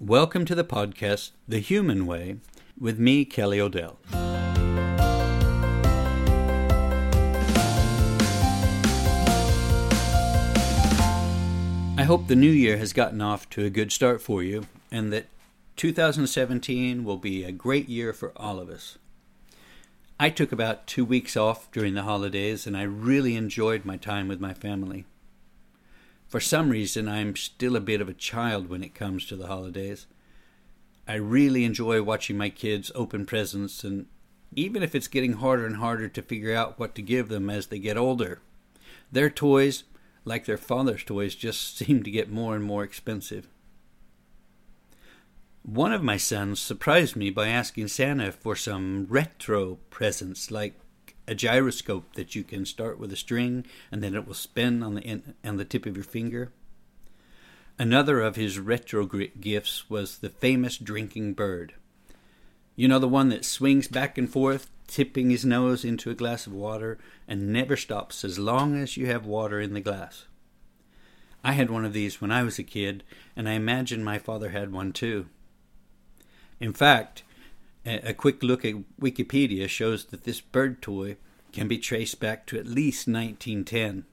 Welcome to the podcast, The Human Way, with me, Kelly Odell. I hope the new year has gotten off to a good start for you and that 2017 will be a great year for all of us. I took about two weeks off during the holidays and I really enjoyed my time with my family. For some reason, I'm still a bit of a child when it comes to the holidays. I really enjoy watching my kids open presents, and even if it's getting harder and harder to figure out what to give them as they get older, their toys, like their father's toys, just seem to get more and more expensive. One of my sons surprised me by asking Santa for some retro presents like a gyroscope that you can start with a string and then it will spin on the end, on the tip of your finger. Another of his retro gifts was the famous drinking bird. You know, the one that swings back and forth, tipping his nose into a glass of water and never stops as long as you have water in the glass. I had one of these when I was a kid, and I imagine my father had one too. In fact, a quick look at Wikipedia shows that this bird toy can be traced back to at least 1910.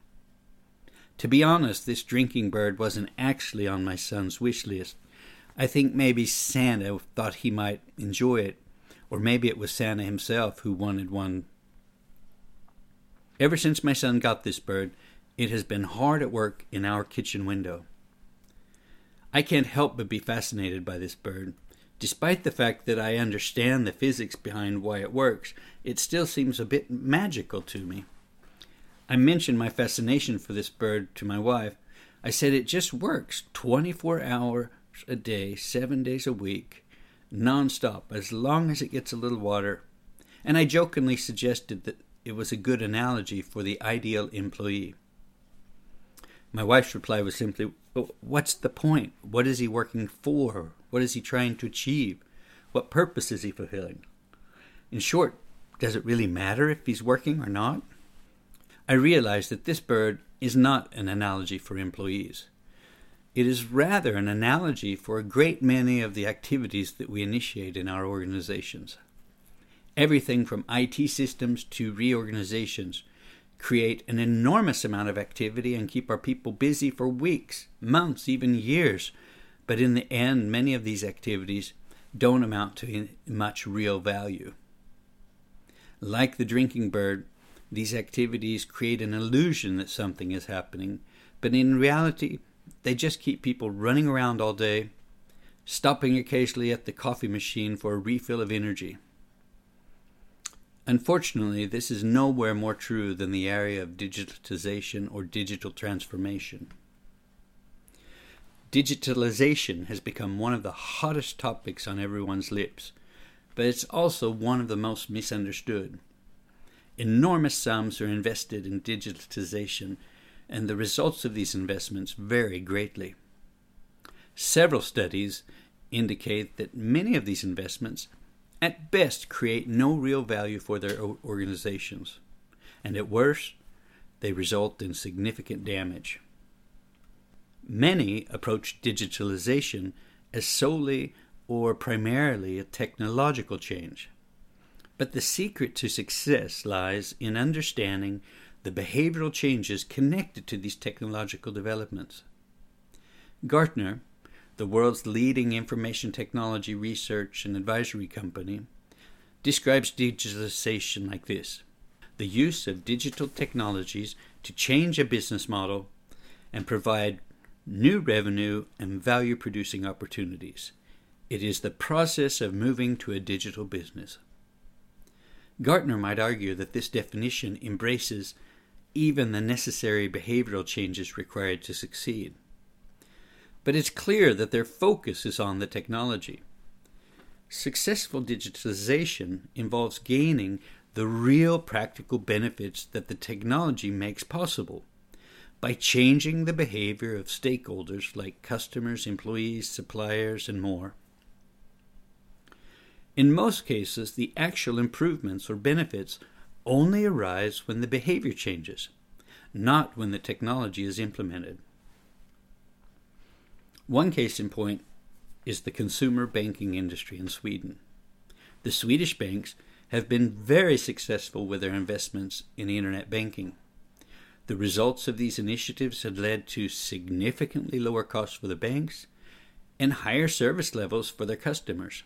To be honest, this drinking bird wasn't actually on my son's wish list. I think maybe Santa thought he might enjoy it, or maybe it was Santa himself who wanted one. Ever since my son got this bird, it has been hard at work in our kitchen window. I can't help but be fascinated by this bird. Despite the fact that I understand the physics behind why it works, it still seems a bit magical to me. I mentioned my fascination for this bird to my wife. I said it just works 24 hours a day, seven days a week, nonstop, as long as it gets a little water. And I jokingly suggested that it was a good analogy for the ideal employee. My wife's reply was simply, What's the point? What is he working for? What is he trying to achieve? What purpose is he fulfilling? In short, does it really matter if he's working or not? I realize that this bird is not an analogy for employees. It is rather an analogy for a great many of the activities that we initiate in our organizations. Everything from IT systems to reorganizations create an enormous amount of activity and keep our people busy for weeks, months, even years. But in the end, many of these activities don't amount to much real value. Like the drinking bird, these activities create an illusion that something is happening, but in reality, they just keep people running around all day, stopping occasionally at the coffee machine for a refill of energy. Unfortunately, this is nowhere more true than the area of digitalization or digital transformation. Digitalization has become one of the hottest topics on everyone's lips, but it's also one of the most misunderstood. Enormous sums are invested in digitalization, and the results of these investments vary greatly. Several studies indicate that many of these investments at best create no real value for their organizations, and at worst, they result in significant damage. Many approach digitalization as solely or primarily a technological change. But the secret to success lies in understanding the behavioral changes connected to these technological developments. Gartner, the world's leading information technology research and advisory company, describes digitalization like this the use of digital technologies to change a business model and provide new revenue and value producing opportunities. It is the process of moving to a digital business. Gartner might argue that this definition embraces even the necessary behavioral changes required to succeed but it's clear that their focus is on the technology. Successful digitization involves gaining the real practical benefits that the technology makes possible by changing the behavior of stakeholders like customers, employees, suppliers, and more. In most cases, the actual improvements or benefits only arise when the behavior changes, not when the technology is implemented. One case in point is the consumer banking industry in Sweden. The Swedish banks have been very successful with their investments in internet banking. The results of these initiatives had led to significantly lower costs for the banks and higher service levels for their customers.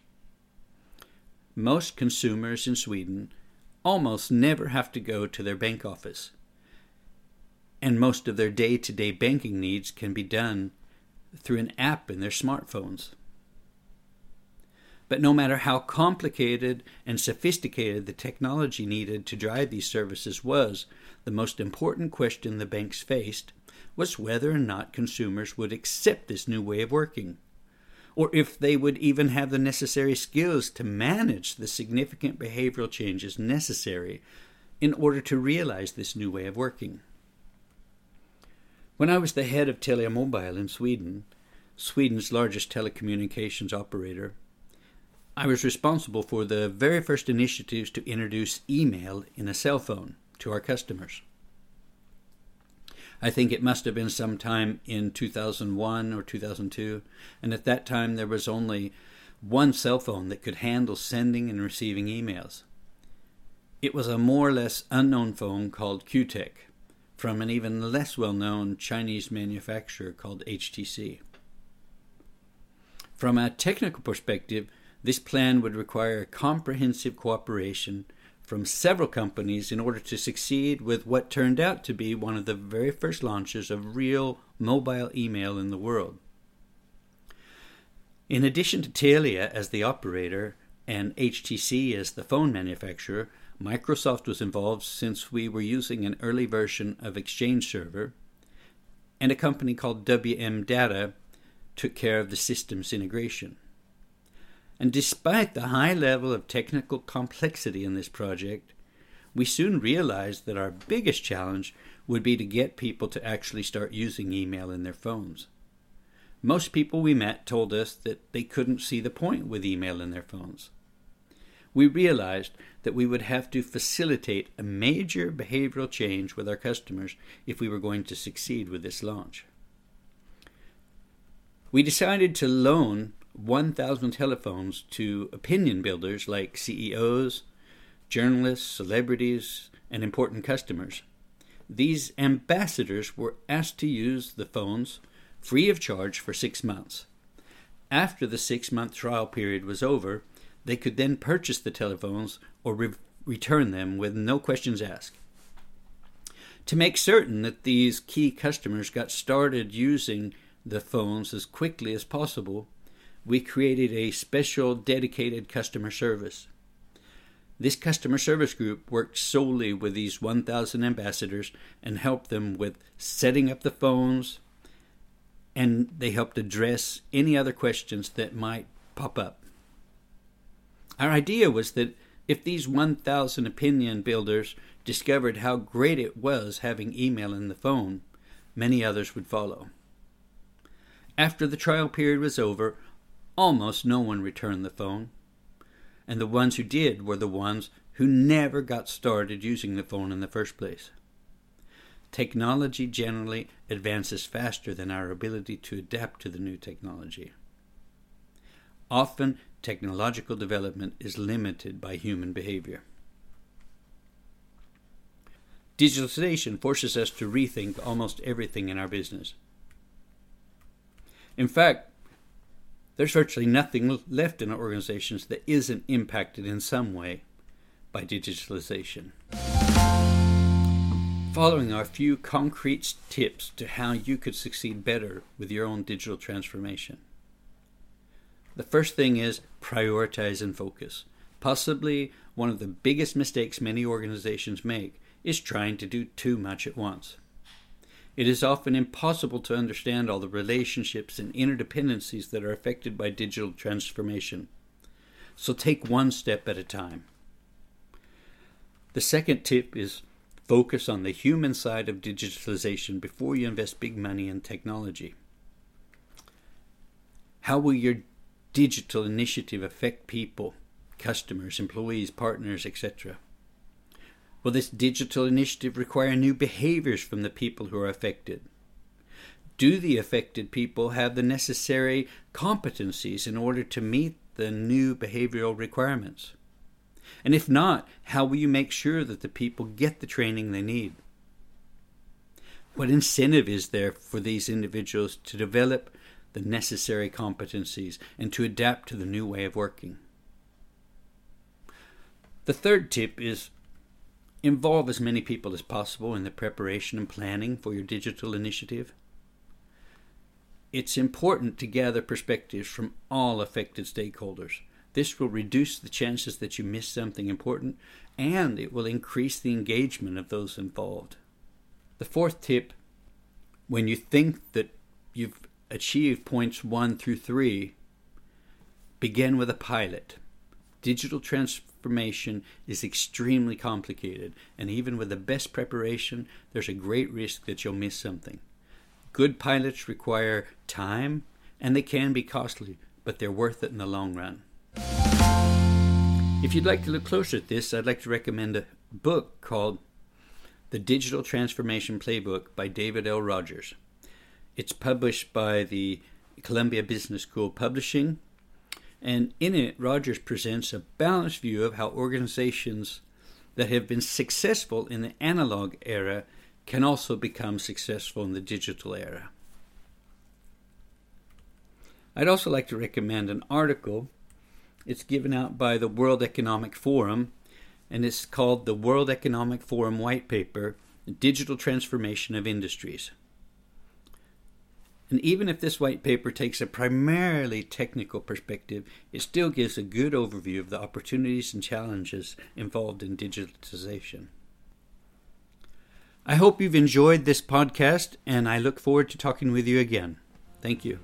Most consumers in Sweden almost never have to go to their bank office, and most of their day to day banking needs can be done through an app in their smartphones. But no matter how complicated and sophisticated the technology needed to drive these services was, the most important question the banks faced was whether or not consumers would accept this new way of working, or if they would even have the necessary skills to manage the significant behavioral changes necessary in order to realize this new way of working. When I was the head of Telia Mobile in Sweden, Sweden's largest telecommunications operator, I was responsible for the very first initiatives to introduce email in a cell phone to our customers. I think it must have been sometime in 2001 or 2002, and at that time there was only one cell phone that could handle sending and receiving emails. It was a more or less unknown phone called Qtek from an even less well known Chinese manufacturer called HTC. From a technical perspective, this plan would require comprehensive cooperation from several companies in order to succeed with what turned out to be one of the very first launches of real mobile email in the world. In addition to Telia as the operator and HTC as the phone manufacturer, Microsoft was involved since we were using an early version of Exchange Server, and a company called WM Data took care of the systems integration. And despite the high level of technical complexity in this project, we soon realized that our biggest challenge would be to get people to actually start using email in their phones. Most people we met told us that they couldn't see the point with email in their phones. We realized that we would have to facilitate a major behavioral change with our customers if we were going to succeed with this launch. We decided to loan 1,000 telephones to opinion builders like CEOs, journalists, celebrities, and important customers. These ambassadors were asked to use the phones free of charge for six months. After the six month trial period was over, they could then purchase the telephones or re- return them with no questions asked. To make certain that these key customers got started using the phones as quickly as possible, we created a special dedicated customer service. This customer service group worked solely with these 1,000 ambassadors and helped them with setting up the phones, and they helped address any other questions that might pop up. Our idea was that if these 1,000 opinion builders discovered how great it was having email in the phone, many others would follow. After the trial period was over, almost no one returned the phone. And the ones who did were the ones who never got started using the phone in the first place. Technology generally advances faster than our ability to adapt to the new technology. Often, technological development is limited by human behavior. Digitalization forces us to rethink almost everything in our business. In fact, there's virtually nothing left in our organizations that isn't impacted in some way by digitalization. Following are a few concrete tips to how you could succeed better with your own digital transformation. The first thing is prioritize and focus. Possibly one of the biggest mistakes many organizations make is trying to do too much at once. It is often impossible to understand all the relationships and interdependencies that are affected by digital transformation. So take one step at a time. The second tip is focus on the human side of digitalization before you invest big money in technology. How will your digital initiative affect people, customers, employees, partners, etc.? Will this digital initiative require new behaviors from the people who are affected? Do the affected people have the necessary competencies in order to meet the new behavioral requirements? And if not, how will you make sure that the people get the training they need? What incentive is there for these individuals to develop the necessary competencies and to adapt to the new way of working? The third tip is involve as many people as possible in the preparation and planning for your digital initiative. It's important to gather perspectives from all affected stakeholders. This will reduce the chances that you miss something important and it will increase the engagement of those involved. The fourth tip when you think that you've achieved points one through three, begin with a pilot. Digital transformation is extremely complicated, and even with the best preparation, there's a great risk that you'll miss something. Good pilots require time and they can be costly, but they're worth it in the long run. If you'd like to look closer at this, I'd like to recommend a book called The Digital Transformation Playbook by David L. Rogers. It's published by the Columbia Business School Publishing, and in it, Rogers presents a balanced view of how organizations that have been successful in the analog era can also become successful in the digital era. I'd also like to recommend an article. It's given out by the World Economic Forum, and it's called the World Economic Forum White Paper Digital Transformation of Industries. And even if this white paper takes a primarily technical perspective, it still gives a good overview of the opportunities and challenges involved in digitalization. I hope you've enjoyed this podcast, and I look forward to talking with you again. Thank you.